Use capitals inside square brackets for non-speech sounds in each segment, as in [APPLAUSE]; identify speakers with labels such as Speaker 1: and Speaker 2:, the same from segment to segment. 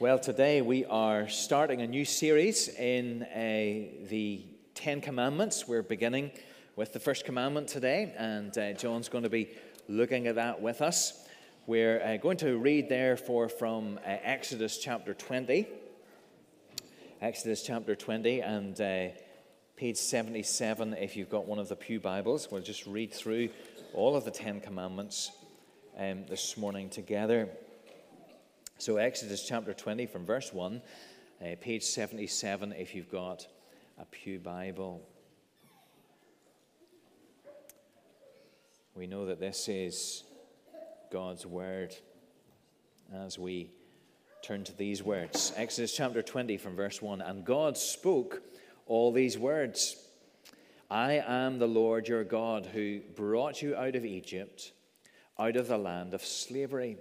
Speaker 1: Well, today we are starting a new series in uh, the Ten Commandments. We're beginning with the first commandment today, and uh, John's going to be looking at that with us. We're uh, going to read, therefore, from uh, Exodus chapter 20. Exodus chapter 20 and uh, page 77 if you've got one of the Pew Bibles. We'll just read through all of the Ten Commandments um, this morning together. So, Exodus chapter 20 from verse 1, uh, page 77, if you've got a Pew Bible. We know that this is God's Word as we turn to these words. Exodus chapter 20 from verse 1 And God spoke all these words I am the Lord your God who brought you out of Egypt, out of the land of slavery.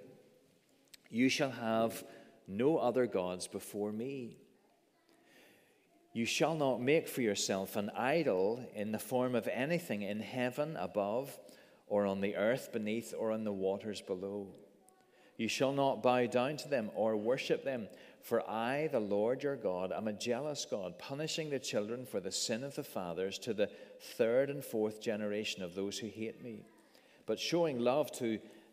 Speaker 1: You shall have no other gods before me. You shall not make for yourself an idol in the form of anything in heaven above, or on the earth beneath, or in the waters below. You shall not bow down to them or worship them, for I, the Lord your God, am a jealous God, punishing the children for the sin of the fathers to the third and fourth generation of those who hate me, but showing love to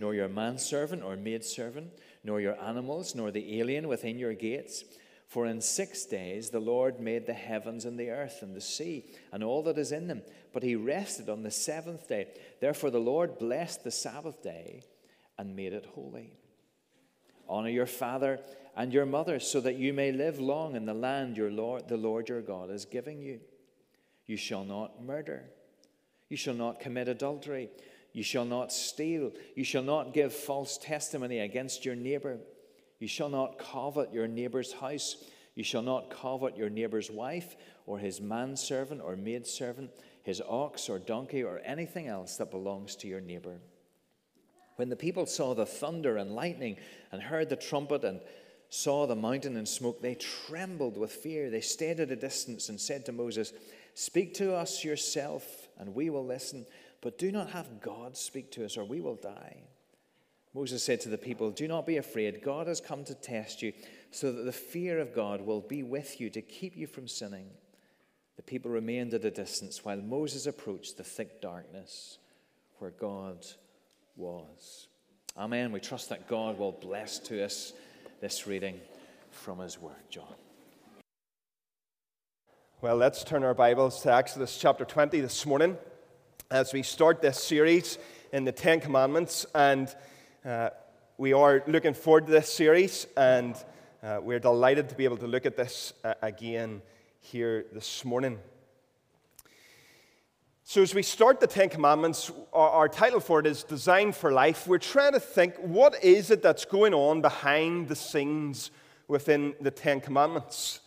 Speaker 1: nor your manservant or maidservant, nor your animals, nor the alien within your gates. For in six days the Lord made the heavens and the earth and the sea and all that is in them, but he rested on the seventh day. Therefore the Lord blessed the Sabbath day and made it holy. Honor your father and your mother, so that you may live long in the land your Lord, the Lord your God is giving you. You shall not murder. You shall not commit adultery. You shall not steal. You shall not give false testimony against your neighbor. You shall not covet your neighbor's house. You shall not covet your neighbor's wife, or his manservant or maidservant, his ox or donkey, or anything else that belongs to your neighbor. When the people saw the thunder and lightning, and heard the trumpet, and saw the mountain in smoke, they trembled with fear. They stayed at a distance and said to Moses, Speak to us yourself, and we will listen. But do not have God speak to us, or we will die. Moses said to the people, Do not be afraid. God has come to test you, so that the fear of God will be with you to keep you from sinning. The people remained at a distance while Moses approached the thick darkness where God was. Amen. We trust that God will bless to us this reading from his word. John.
Speaker 2: Well, let's turn our Bibles to Exodus chapter 20 this morning as we start this series in the Ten Commandments. And uh, we are looking forward to this series, and uh, we're delighted to be able to look at this uh, again here this morning. So, as we start the Ten Commandments, our, our, title for it is Design for Life. We're trying to think what is it that's going on behind the scenes within the Ten Commandments.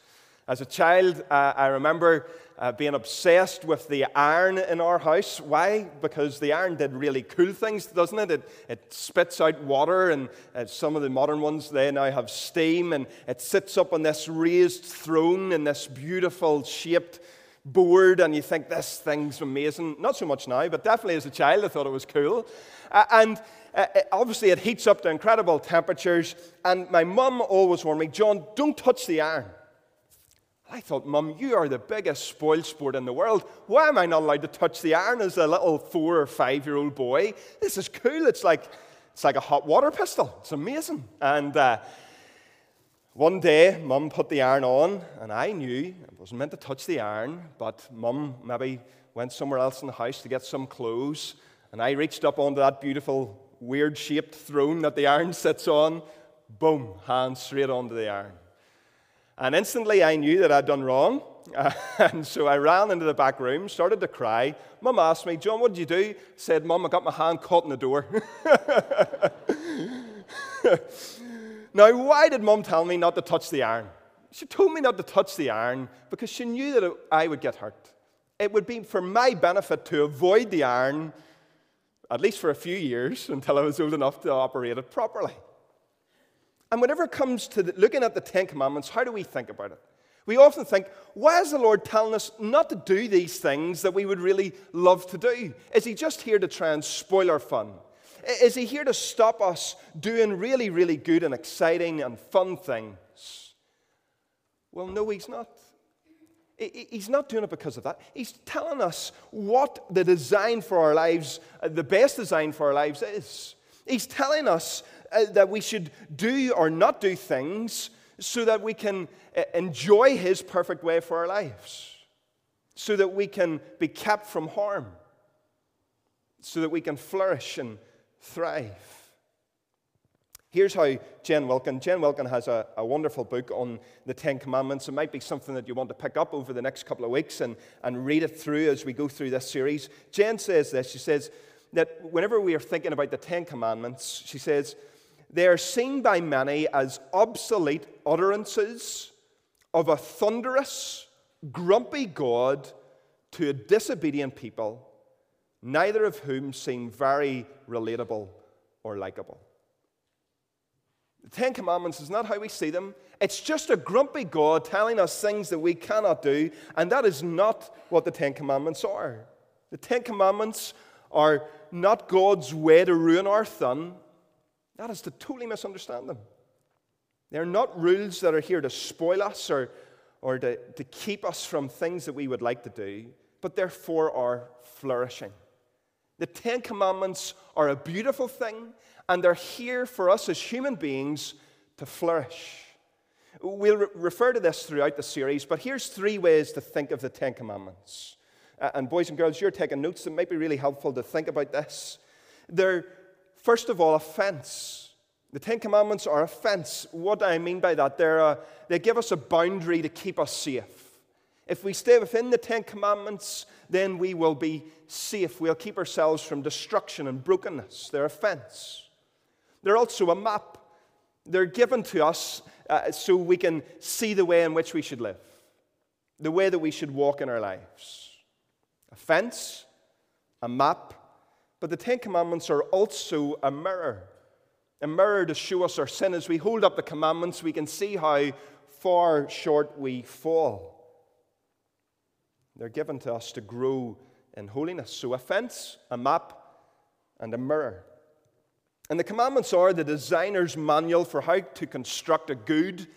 Speaker 2: As a child, uh, I remember uh, being obsessed with the iron in our house. Why? Because the iron did really cool things, doesn't it? It, it spits out water, and uh, some of the modern ones, they now have steam, and it sits up on this raised throne in this beautiful shaped board, and you think this thing's amazing. Not so much now, but definitely as a child, I thought it was cool. Uh, and uh, uh, obviously, it heats up to incredible temperatures, and my mum always warned me, John, don't touch the iron. I thought, Mum, you are the biggest spoil sport in the world. Why am I not allowed to touch the iron as a little four or five year old boy? This is cool. It's like, it's like a hot water pistol. It's amazing. And uh, one day, Mum put the iron on, and I knew I wasn't meant to touch the iron, but Mum maybe went somewhere else in the house to get some clothes. And I reached up onto that beautiful, weird shaped throne that the iron sits on. Boom, hand straight onto the iron. And instantly I knew that I'd done wrong. [LAUGHS] And so I ran into the back room, started to cry. Mum asked me, John, what did you do? I said, Mum, I got my hand caught in the door. [LAUGHS] now, why did Mum tell me not to touch the iron? She told me not to touch the iron because she knew that I would get hurt. It would be for my benefit to avoid the iron, at least for a few years, [LAUGHS] until I was old enough to operate it properly. And whenever it comes to looking at the Ten Commandments, how do we think about it? We often think, why is the Lord telling us not to do these things that we would really love to do? Is He just here to try and spoil our fun? Is He here to stop us doing really, really good and exciting and fun things? Well, no, He's not. He's not doing it because of that. He's telling us what the design for our lives, uh, the best design for our lives is. He's telling us uh, that we should do or not do things so that we can uh, enjoy His perfect way for our lives, so that we can be kept from harm, so that we can flourish and thrive. Here's how Jen Wilkin, Jen Wilkin has a, a, wonderful book on the Ten Commandments. It might be something that you want to pick up over the next couple of weeks and, and read it through as we go through this series. Jen says this she says that whenever we are thinking about the Ten Commandments, she says, they are seen by many as obsolete utterances of a thunderous, grumpy God to a disobedient people, neither of whom seem very relatable or likable. The Ten Commandments is not how we see them. It's just a grumpy God telling us things that we cannot do, and that is not what the Ten Commandments are. The Ten Commandments are not God's way to ruin our fun. That is to totally misunderstand them. They're not rules that are here to spoil us or, or to, to keep us from things that we would like to do, but they're for our flourishing. The Ten Commandments are a beautiful thing, and they're here for us as human beings to flourish. We'll re- refer to this throughout the series, but here's three ways to think of the Ten Commandments. Uh, and boys and girls, you're taking notes. It might be really helpful to think about this. They're, first of all, a fence. The Ten Commandments are a fence. What do I mean by that? A, they give us a boundary to keep us safe. If we stay within the Ten Commandments, then we will be safe. We'll keep ourselves from destruction and brokenness. They're a fence. They're also a map. They're given to us uh, so we can see the way in which we should live, the way that we should walk in our lives. A fence, a map, but the Ten Commandments are also a mirror. A mirror to show us our sin. As we hold up the commandments, we can see how far short we fall. They're given to us to grow in holiness. So, a fence, a map, and a mirror. And the commandments are the designer's manual for how to construct a good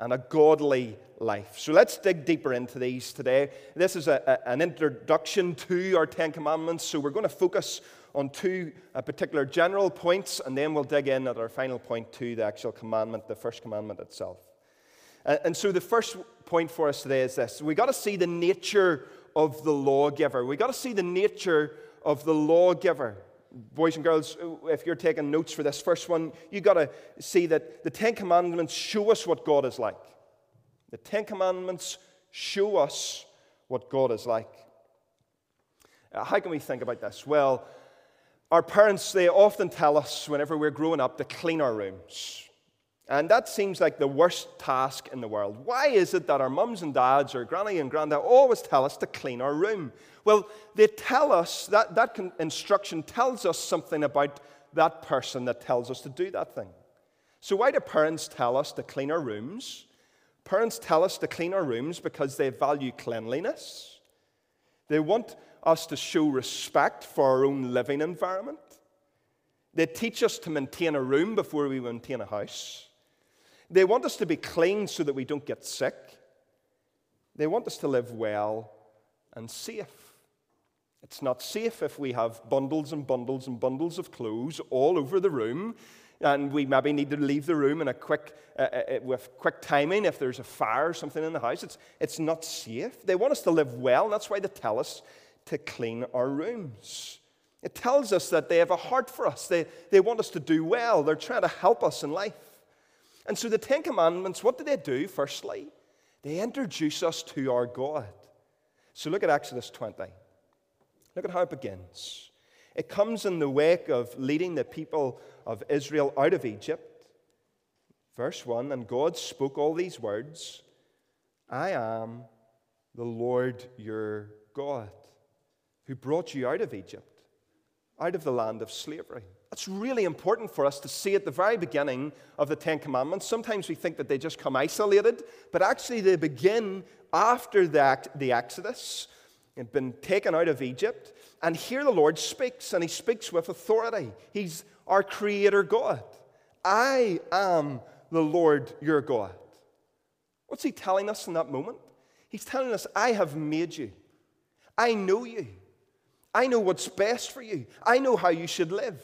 Speaker 2: and a godly life. So let's dig deeper into these today. This is a, a, an introduction to our Ten Commandments. So we're going to focus on two uh, particular general points, and then we'll dig in at our final point to the actual commandment, the first commandment itself. And, so the first point for us today is this we've got to see the nature of the lawgiver. We've got to see the nature of the lawgiver boys and girls, if you're taking notes for this first one, you've got to see that the Ten Commandments show us what God is like. The Ten Commandments show us what God is like. Uh, how can we think about this? Well, our parents, they often tell us whenever we're growing up to clean our rooms. And that seems like the worst task in the world. Why is it that our mums and dads or granny and granddad always tell us to clean our room? Well, they tell us that that instruction tells us something about that person that tells us to do that thing. So, why do parents tell us to clean our rooms? Parents tell us to clean our rooms because they value cleanliness. They want us to show respect for our own living environment. They teach us to maintain a room before we maintain a house. They want us to be clean so that we don't get sick. They want us to live well and safe. It's not safe if we have bundles and bundles and bundles of clothes all over the room, and we maybe need to leave the room in a quick, uh, uh, uh, with quick timing if there's a fire or something in the house. It's, it's not safe. They want us to live well, and that's why they tell us to clean our rooms. It tells us that they have a heart for us. They, they want us to do well. They're trying to help us in life. And so the Ten Commandments, what do they do, firstly? They introduce us to our God. So look at Exodus 20. Look at how it begins. It comes in the wake of leading the people of Israel out of Egypt. Verse 1 And God spoke all these words I am the Lord your God who brought you out of Egypt, out of the land of slavery. That's really important for us to see at the very beginning of the Ten Commandments. Sometimes we think that they just come isolated, but actually they begin after the, the Exodus. They've been taken out of Egypt. And here the Lord speaks, and he speaks with authority. He's our Creator God. I am the Lord your God. What's he telling us in that moment? He's telling us, I have made you. I know you. I know what's best for you. I know how you should live.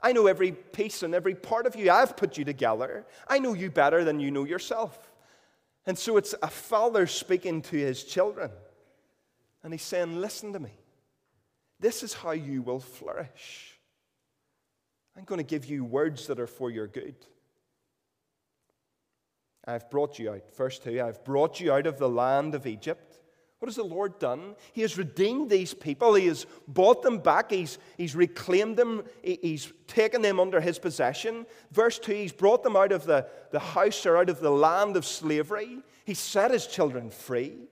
Speaker 2: I know every piece and every part of you. I've put you together. I know you better than you know yourself. And so it's a father speaking to his children. And he's saying, Listen to me. This is how you will flourish. I'm going to give you words that are for your good. I've brought you out. Verse 2 I've brought you out of the land of Egypt what has the Lord done? He has redeemed these people. He has bought them back. He's, he's reclaimed them. He's taken them under his possession. Verse 2 He's brought them out of the, the house or out of the land of slavery. He set his children free,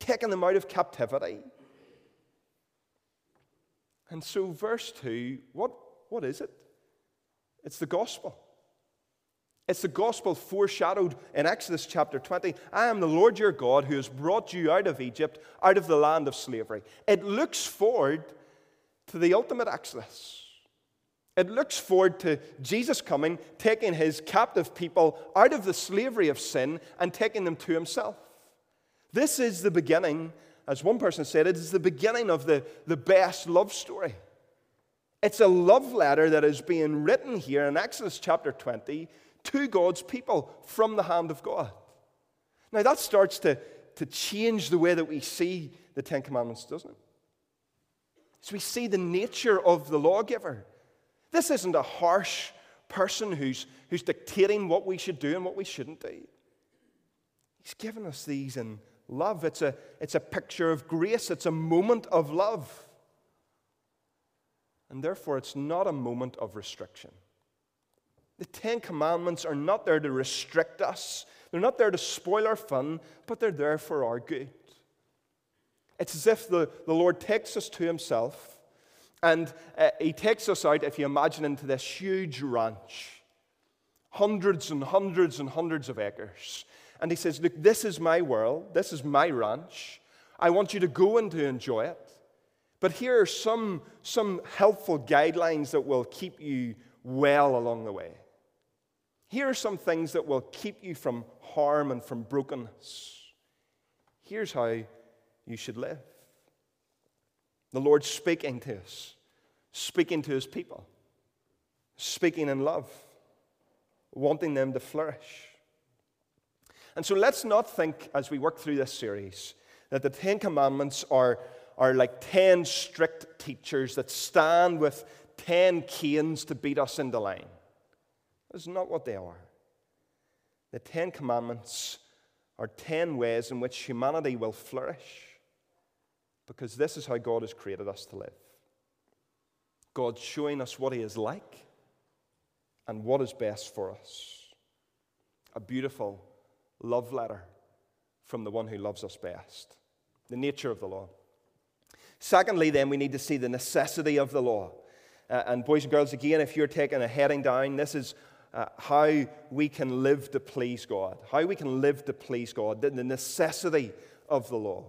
Speaker 2: taken them out of captivity. And so, verse 2, what, what is it? It's the gospel. It's the gospel foreshadowed in Exodus chapter 20. I am the Lord your God who has brought you out of Egypt, out of the land of slavery. It looks forward to the ultimate Exodus. It looks forward to Jesus coming, taking his captive people out of the slavery of sin and taking them to himself. This is the beginning, as one person said, it is the beginning of the, the best love story. It's a love letter that is being written here in Exodus chapter 20 to God's people from the hand of God. Now, that starts to, to change the way that we see the Ten Commandments, doesn't it? So we see the nature of the lawgiver. This isn't a harsh person who's, who's dictating what we should do and what we shouldn't do. He's given us these in love. It's a, it's a picture of grace, it's a moment of love. And therefore, it's not a moment of restriction. The Ten Commandments are not there to restrict us, they're not there to spoil our fun, but they're there for our good. It's as if the, the Lord takes us to Himself and uh, He takes us out, if you imagine, into this huge ranch, hundreds and hundreds and hundreds of acres. And He says, Look, this is my world, this is my ranch. I want you to go and to enjoy it. But here are some, some helpful guidelines that will keep you well along the way. Here are some things that will keep you from harm and from brokenness. Here's how you should live. The Lord speaking to us, speaking to his people, speaking in love, wanting them to flourish. And so let's not think as we work through this series that the Ten Commandments are, are like 10 strict teachers that stand with 10 canes to beat us into line. That's not what they are. The Ten Commandments are ten ways in which humanity will flourish because this is how God has created us to live. God's showing us what He is like and what is best for us. A beautiful love letter from the one who loves us best. The nature of the law. Secondly, then, we need to see the necessity of the law. Uh, and, boys and girls, again, if you're taking a heading down, this is uh, how we can live to please God, how we can live to please God, the, the necessity of the law.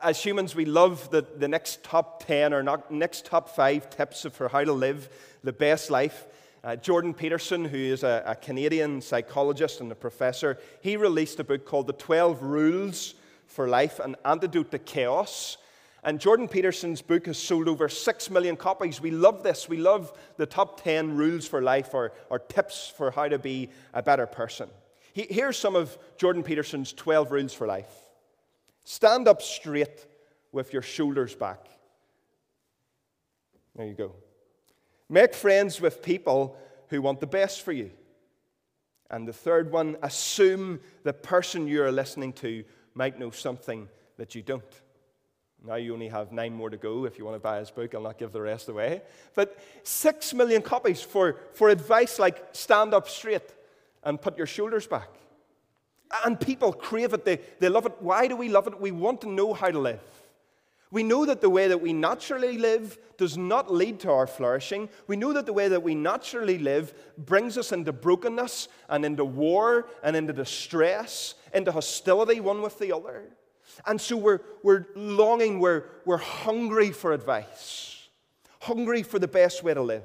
Speaker 2: As humans, we love the, the next top 10 or not, next top five tips for how to live the best life. Uh, Jordan Peterson, who is a, a, Canadian psychologist and a professor, he released a book called The 12 Rules for Life An Antidote to Chaos. And Jordan Peterson's book has sold over 6 million copies. We love this. We love the top 10 rules for life or, or tips for how to be a better person. He, here's some of Jordan Peterson's 12 rules for life stand up straight with your shoulders back. There you go. Make friends with people who want the best for you. And the third one, assume the person you are listening to might know something that you don't. Now you only have nine more to go if you want to buy his book. I'll not give the rest away. But six million copies for, for advice like stand up straight and put your shoulders back. And people crave it, they, they love it. Why do we love it? We want to know how to live. We know that the way that we naturally live does not lead to our flourishing. We know that the way that we naturally live brings us into brokenness and into war and into distress, into hostility one with the other. And so we're, we're longing, we're, we're hungry for advice, hungry for the best way to live.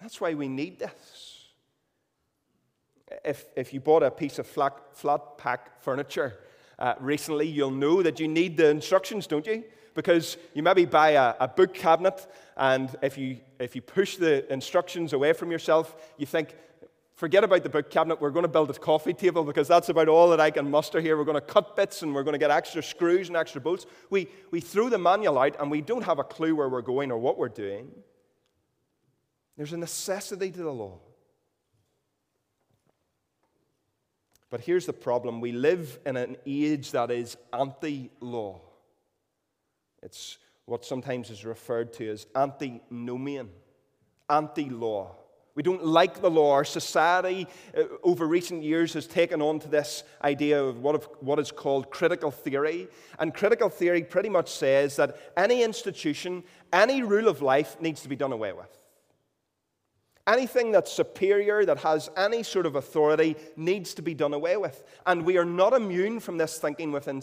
Speaker 2: That's why we need this. If, if you bought a piece of flat, flat pack furniture uh, recently, you'll know that you need the instructions, don't you? Because you maybe buy a, a book cabinet, and if you, if you push the instructions away from yourself, you think, forget about the book cabinet, we're going to build a coffee table because that's about all that I can muster here. We're going to cut bits and we're going to get extra screws and extra bolts. We, we throw the manual out and we don't have a clue where we're going or what we're doing. There's a necessity to the law. But here's the problem we live in an age that is anti law. It's what sometimes is referred to as antinomian, anti law. We don't like the law. Our society uh, over recent years has taken on to this idea of what, what is called critical theory. And critical theory pretty much says that any institution, any rule of life needs to be done away with. Anything that's superior, that has any sort of authority, needs to be done away with. And we are not immune from this thinking within,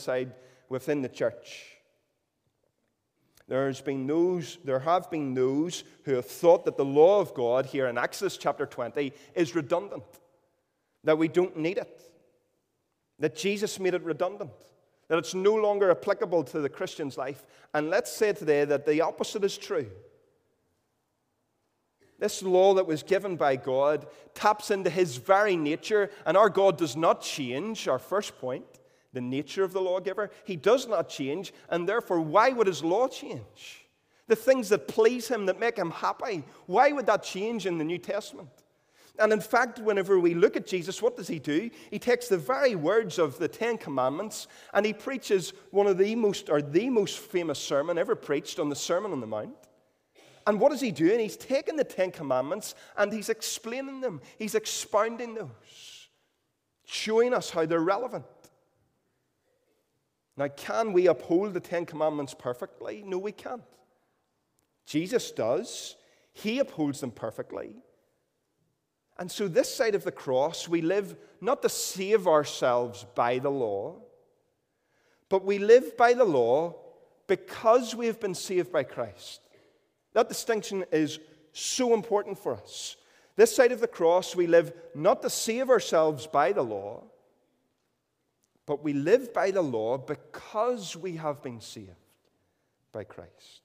Speaker 2: within the church. There's been those, there have been those who have thought that the law of God here in Exodus chapter 20 is redundant, that we don't need it, that Jesus made it redundant, that it's no longer applicable to the Christian's life. And let's say today that the opposite is true. This law that was given by God taps into his very nature, and our God does not change, our first point, the nature of the lawgiver. He does not change, and therefore, why would his law change? The things that please him, that make him happy, why would that change in the New Testament? And in fact, whenever we look at Jesus, what does he do? He takes the very words of the Ten Commandments and he preaches one of the most, or the most famous sermon ever preached on the Sermon on the Mount. And what is he doing? He's taking the Ten Commandments and he's explaining them, he's expounding those, showing us how they're relevant. Now, can we uphold the Ten Commandments perfectly? No, we can't. Jesus does, he upholds them perfectly. And so, this side of the cross, we live not to save ourselves by the law, but we live by the law because we have been saved by Christ. That distinction is so important for us. This side of the cross, we live not to save ourselves by the law, but we live by the law because we have been saved by Christ.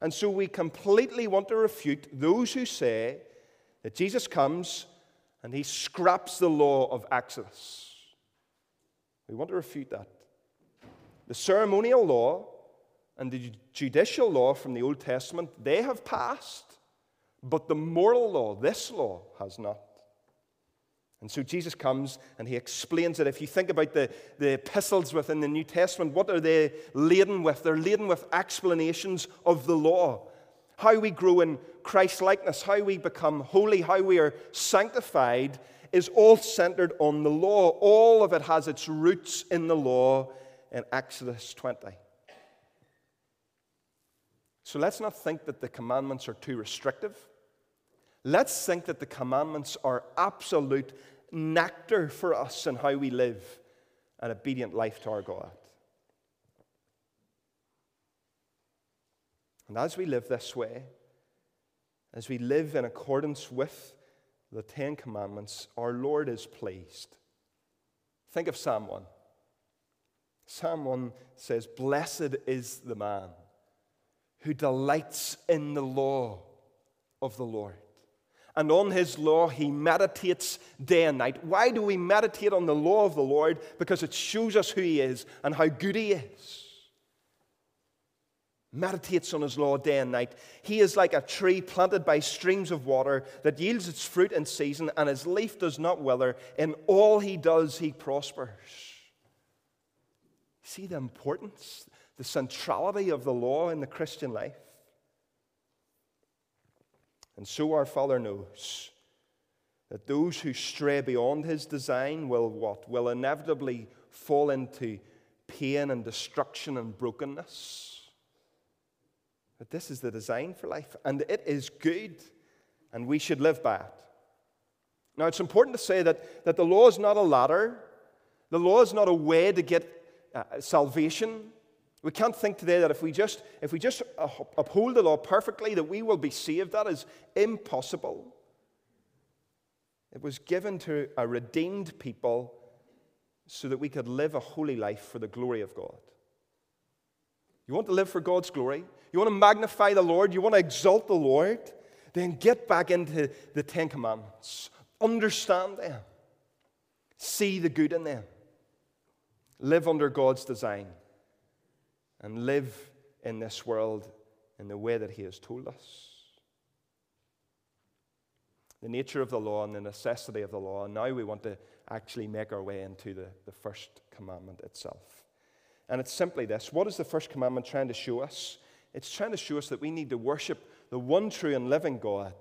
Speaker 2: And so we completely want to refute those who say that Jesus comes and he scraps the law of Exodus. We want to refute that. The ceremonial law and the judicial law from the Old Testament, they have passed, but the moral law, this law, has not. And so Jesus comes and he explains it. If you think about the, the epistles within the New Testament, what are they laden with? They're laden with explanations of the law. How we grow in Christ likeness, how we become holy, how we are sanctified is all centered on the law. All of it has its roots in the law in Exodus 20. So let's not think that the commandments are too restrictive. Let's think that the commandments are absolute nectar for us and how we live an obedient life to our God. And as we live this way, as we live in accordance with the Ten Commandments, our Lord is pleased. Think of Psalm 1. Psalm 1 says, Blessed is the man who delights in the law of the Lord. And on his law he meditates day and night. Why do we meditate on the law of the Lord? Because it shows us who he is and how good he is. Meditates on his law day and night. He is like a tree planted by streams of water that yields its fruit in season, and his leaf does not wither. In all he does, he prospers. See the importance, the centrality of the law in the Christian life. And so our Father knows that those who stray beyond his design will what? Will inevitably fall into pain and destruction and brokenness. But this is the design for life, and it is good, and we should live by it. Now, it's important to say that, that the law is not a ladder, the law is not a way to get uh, salvation. We can't think today that if we just if we just uphold the law perfectly that we will be saved. That is impossible. It was given to a redeemed people so that we could live a holy life for the glory of God. You want to live for God's glory? You want to magnify the Lord? You want to exalt the Lord? Then get back into the Ten Commandments. Understand them. See the good in them. Live under God's design. And live in this world in the way that He has told us. The nature of the law and the necessity of the law. And now we want to actually make our way into the, the first commandment itself. And it's simply this what is the first commandment trying to show us? It's trying to show us that we need to worship the one true and living God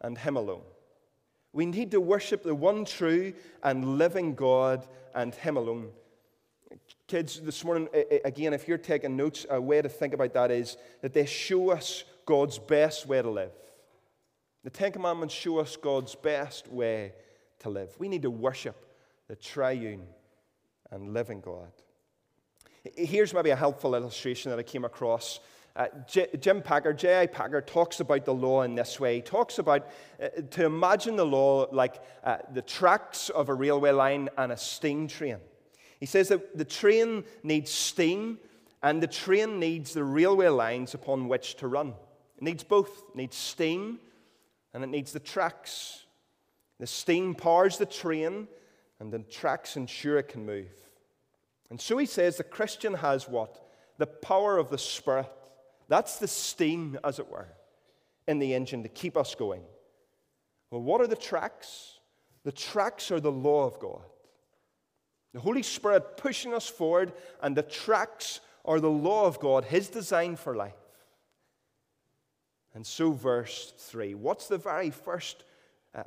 Speaker 2: and Him alone. We need to worship the one true and living God and Him alone. Kids, this morning, again, if you're taking notes, a way to think about that is that they show us God's best way to live. The Ten Commandments show us God's best way to live. We need to worship the triune and living God. Here's maybe a helpful illustration that I came across. Uh, J- Jim Packer, J.I. Packer, talks about the law in this way. He talks about uh, to imagine the law like uh, the tracks of a railway line and a steam train. He says that the train needs steam and the train needs the railway lines upon which to run. It needs both. It needs steam and it needs the tracks. The steam powers the train and the tracks ensure it can move. And so he says the Christian has what? The power of the Spirit. That's the steam, as it were, in the engine to keep us going. Well, what are the tracks? The tracks are the law of God. The Holy Spirit pushing us forward, and the tracks are the law of God, His design for life. And so, verse 3 what's the very first uh,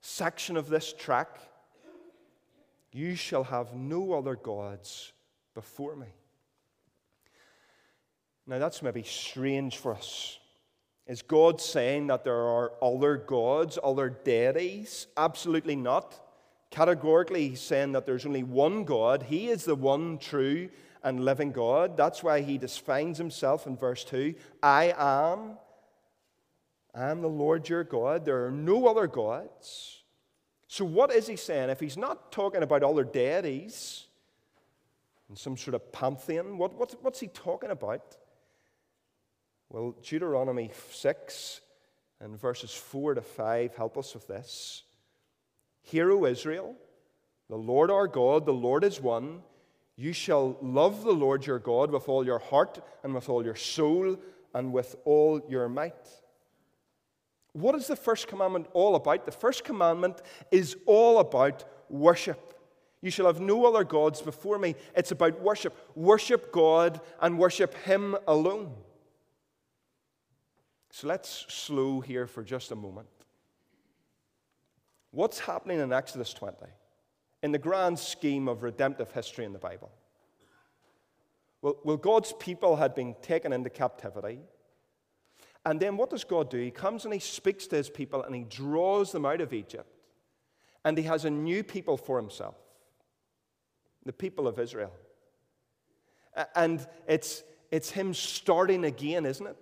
Speaker 2: section of this track? You shall have no other gods before me. Now, that's maybe strange for us. Is God saying that there are other gods, other deities? Absolutely not. Categorically, he's saying that there's only one God. He is the one true and living God. That's why he defines himself in verse 2 I am. I am the Lord your God. There are no other gods. So, what is he saying? If he's not talking about other deities and some sort of pantheon, what, what, what's he talking about? Well, Deuteronomy 6 and verses 4 to 5 help us with this. Hear, O Israel, the Lord our God, the Lord is one. You shall love the Lord your God with all your heart and with all your soul and with all your might. What is the first commandment all about? The first commandment is all about worship. You shall have no other gods before me. It's about worship. Worship God and worship Him alone. So let's slow here for just a moment. What's happening in Exodus 20 in the grand scheme of redemptive history in the Bible? Well, well, God's people had been taken into captivity. And then what does God do? He comes and he speaks to his people and he draws them out of Egypt. And he has a new people for himself the people of Israel. And it's, it's him starting again, isn't it?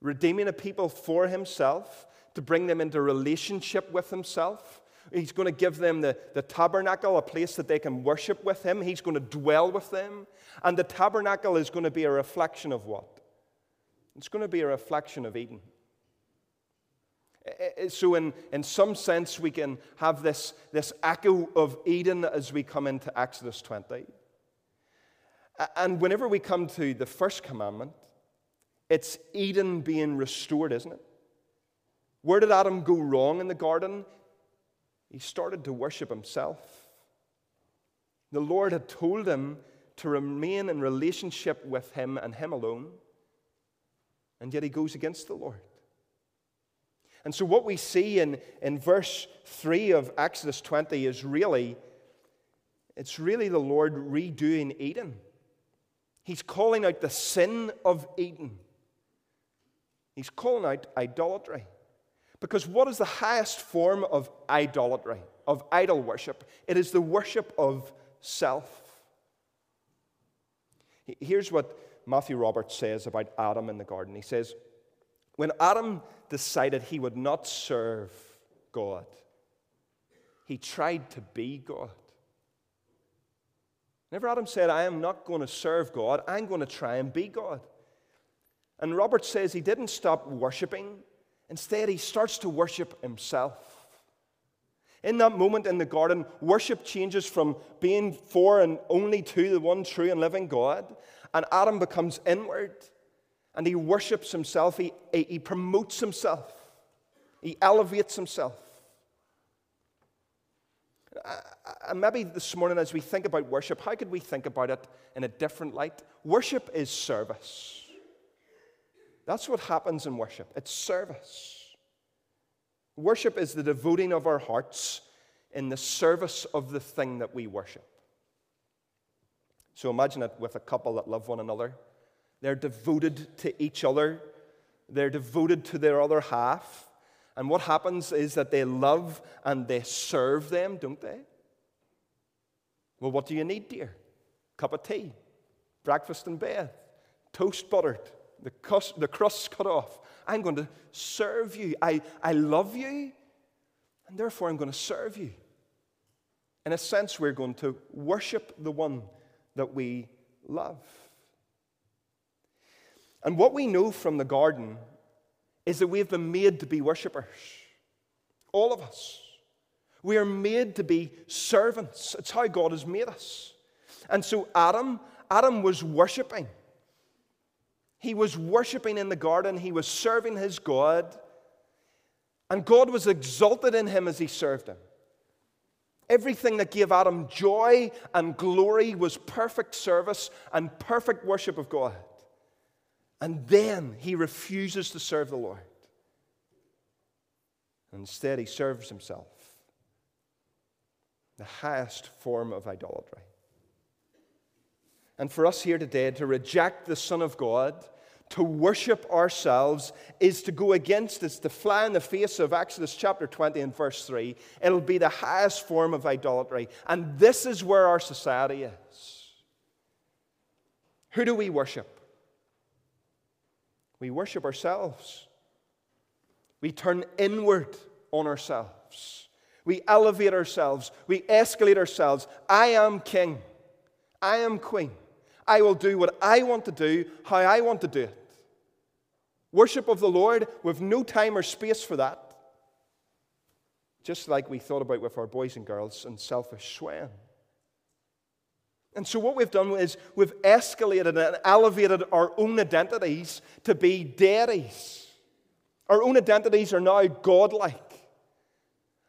Speaker 2: Redeeming a people for himself to bring them into relationship with himself. He's going to give them the, the tabernacle, a place that they can worship with him. He's going to dwell with them. And the tabernacle is going to be a reflection of what? It's going to be a reflection of Eden. So, in, in some sense, we can have this, this echo of Eden as we come into Exodus 20. And whenever we come to the first commandment, it's Eden being restored, isn't it? Where did Adam go wrong in the garden? He started to worship himself. The Lord had told him to remain in relationship with him and him alone, and yet he goes against the Lord. And so, what we see in, in verse 3 of Exodus 20 is really, it's really the Lord redoing Eden. He's calling out the sin of Eden. He's calling out idolatry. Because what is the highest form of idolatry, of idol worship? It is the worship of self. Here's what Matthew Roberts says about Adam in the garden. He says, When Adam decided he would not serve God, he tried to be God. Whenever Adam said, I am not going to serve God, I'm going to try and be God. And Roberts says he didn't stop worshiping, instead, he starts to worship himself. In that moment in the garden, worship changes from being for and only to the one true and living God, and Adam becomes inward and he worships himself, he, he promotes himself, he elevates himself. And maybe this morning, as we think about worship, how could we think about it in a different light? Worship is service. That's what happens in worship it's service. Worship is the devoting of our hearts in the service of the thing that we worship. So imagine it with a couple that love one another. They're devoted to each other, they're devoted to their other half. And what happens is that they love and they serve them, don't they? Well, what do you need, dear? Cup of tea, breakfast in bed, toast buttered, the, crust, the crust cut off. I'm going to serve you. I, I love you, and therefore I'm going to serve you. In a sense, we're going to worship the one that we love. And what we know from the garden is that we have been made to be worshippers. All of us. We are made to be servants. It's how God has made us. And so Adam, Adam was worshiping. He was worshiping in the garden, he was serving his God, and God was exalted in him as he served him. Everything that gave Adam joy and glory was perfect service and perfect worship of God. And then he refuses to serve the Lord. Instead, he serves himself. The highest form of idolatry. And for us here today, to reject the Son of God, to worship ourselves, is to go against, is to fly in the face of Exodus chapter 20 and verse 3. It'll be the highest form of idolatry. And this is where our society is. Who do we worship? We worship ourselves. We turn inward on ourselves. We elevate ourselves. We escalate ourselves. I am king. I am queen. I will do what I want to do, how I want to do it. Worship of the Lord with no time or space for that. Just like we thought about with our boys and girls and selfish swaying. And so, what we've done is we've escalated and elevated our own identities to be deities. Our own identities are now godlike.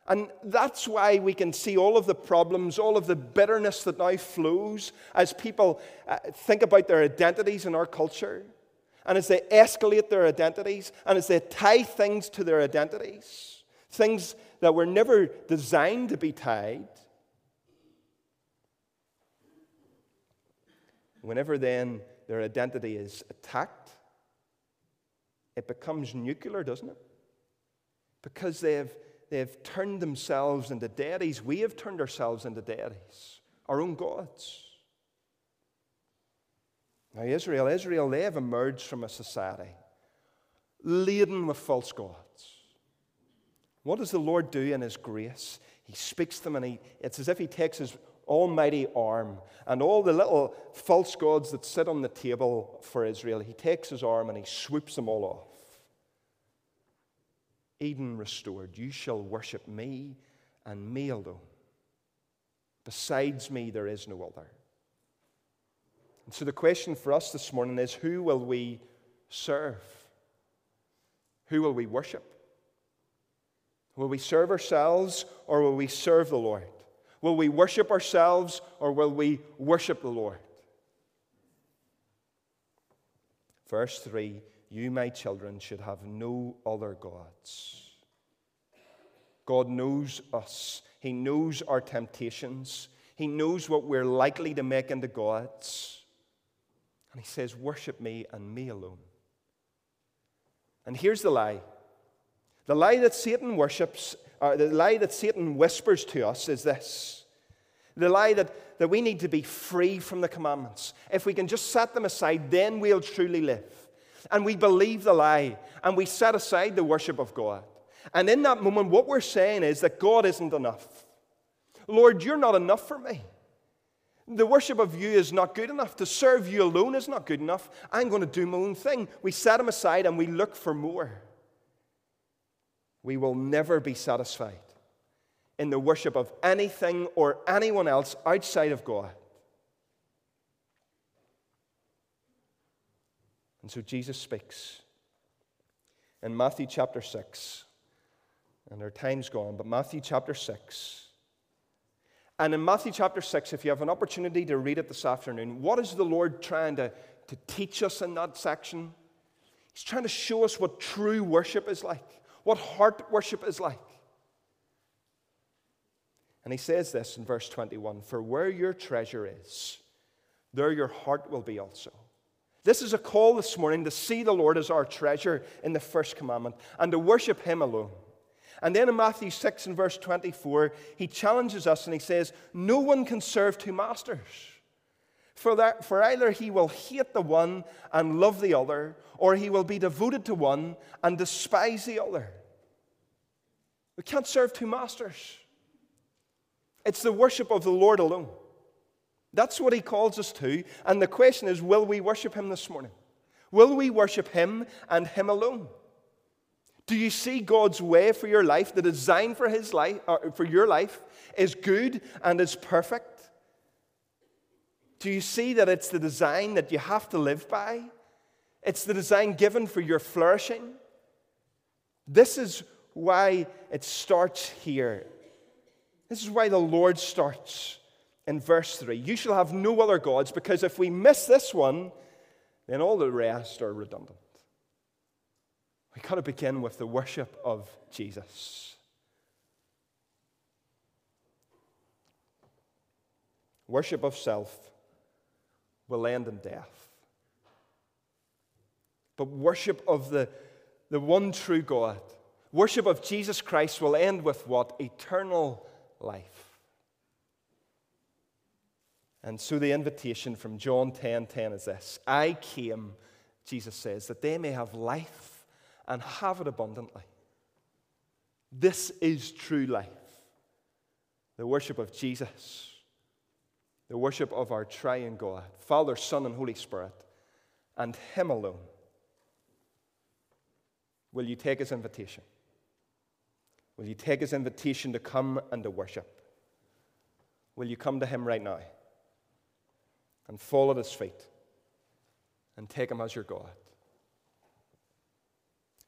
Speaker 2: And that's why we can see all of the problems, all of the bitterness that now flows as people uh, think about their identities in our culture, and as they escalate their identities, and as they tie things to their identities, things that were never designed to be tied. Whenever then their identity is attacked, it becomes nuclear, doesn't it? Because they've, they've turned themselves into deities. We have turned ourselves into deities, our own gods. Now, Israel, Israel, they have emerged from a society laden with false gods. What does the Lord do in His grace? He speaks to them, and he, it's as if He takes His almighty arm and all the little false gods that sit on the table for Israel, he takes his arm and he swoops them all off. Eden restored. You shall worship me and me alone. Besides me, there is no other. And so the question for us this morning is who will we serve? Who will we worship? Will we serve ourselves or will we serve the Lord? Will we worship ourselves or will we worship the Lord? Verse 3 You, my children, should have no other gods. God knows us, He knows our temptations, He knows what we're likely to make into gods. And He says, Worship me and me alone. And here's the lie the lie that Satan worships, or the lie that Satan whispers to us is this the lie that, that we need to be free from the commandments. If we can just set them aside, then we'll truly live. And we believe the lie and we set aside the worship of God. And in that moment, what we're saying is that God isn't enough. Lord, you're not enough for me. The worship of you is not good enough. To serve you alone is not good enough. I'm going to do my own thing. We set him aside and we look for more. We will never be satisfied in the worship of anything or anyone else outside of God. And so Jesus speaks in Matthew chapter 6. And our time's gone, but Matthew chapter 6. And in Matthew chapter 6, if you have an opportunity to read it this afternoon, what is the Lord trying to, to teach us in that section? He's trying to show us what true worship is like, what heart worship is like. And he says this in verse 21 For where your treasure is, there your heart will be also. This is a call this morning to see the Lord as our treasure in the first commandment and to worship Him alone. And then in Matthew 6 and verse 24, he challenges us and he says, No one can serve two masters. For, that, for either he will hate the one and love the other, or he will be devoted to one and despise the other. We can't serve two masters. It's the worship of the Lord alone. That's what he calls us to. And the question is will we worship him this morning? Will we worship him and him alone? Do you see God's way for your life, the design for his life uh, for your life is good and is perfect? Do you see that it's the design that you have to live by? It's the design given for your flourishing. This is why it starts here. This is why the Lord starts in verse 3. You shall have no other gods, because if we miss this one, then all the rest are redundant. We've got to begin with the worship of Jesus. Worship of self will end in death. But worship of the, the one true God, worship of Jesus Christ will end with what? Eternal life. And so the invitation from John 10 10 is this I came, Jesus says, that they may have life and have it abundantly. This is true life. The worship of Jesus, the worship of our triune God, Father, Son, and Holy Spirit, and Him alone. Will you take His invitation? Will you take His invitation to come and to worship? Will you come to Him right now and fall at His feet and take Him as your God?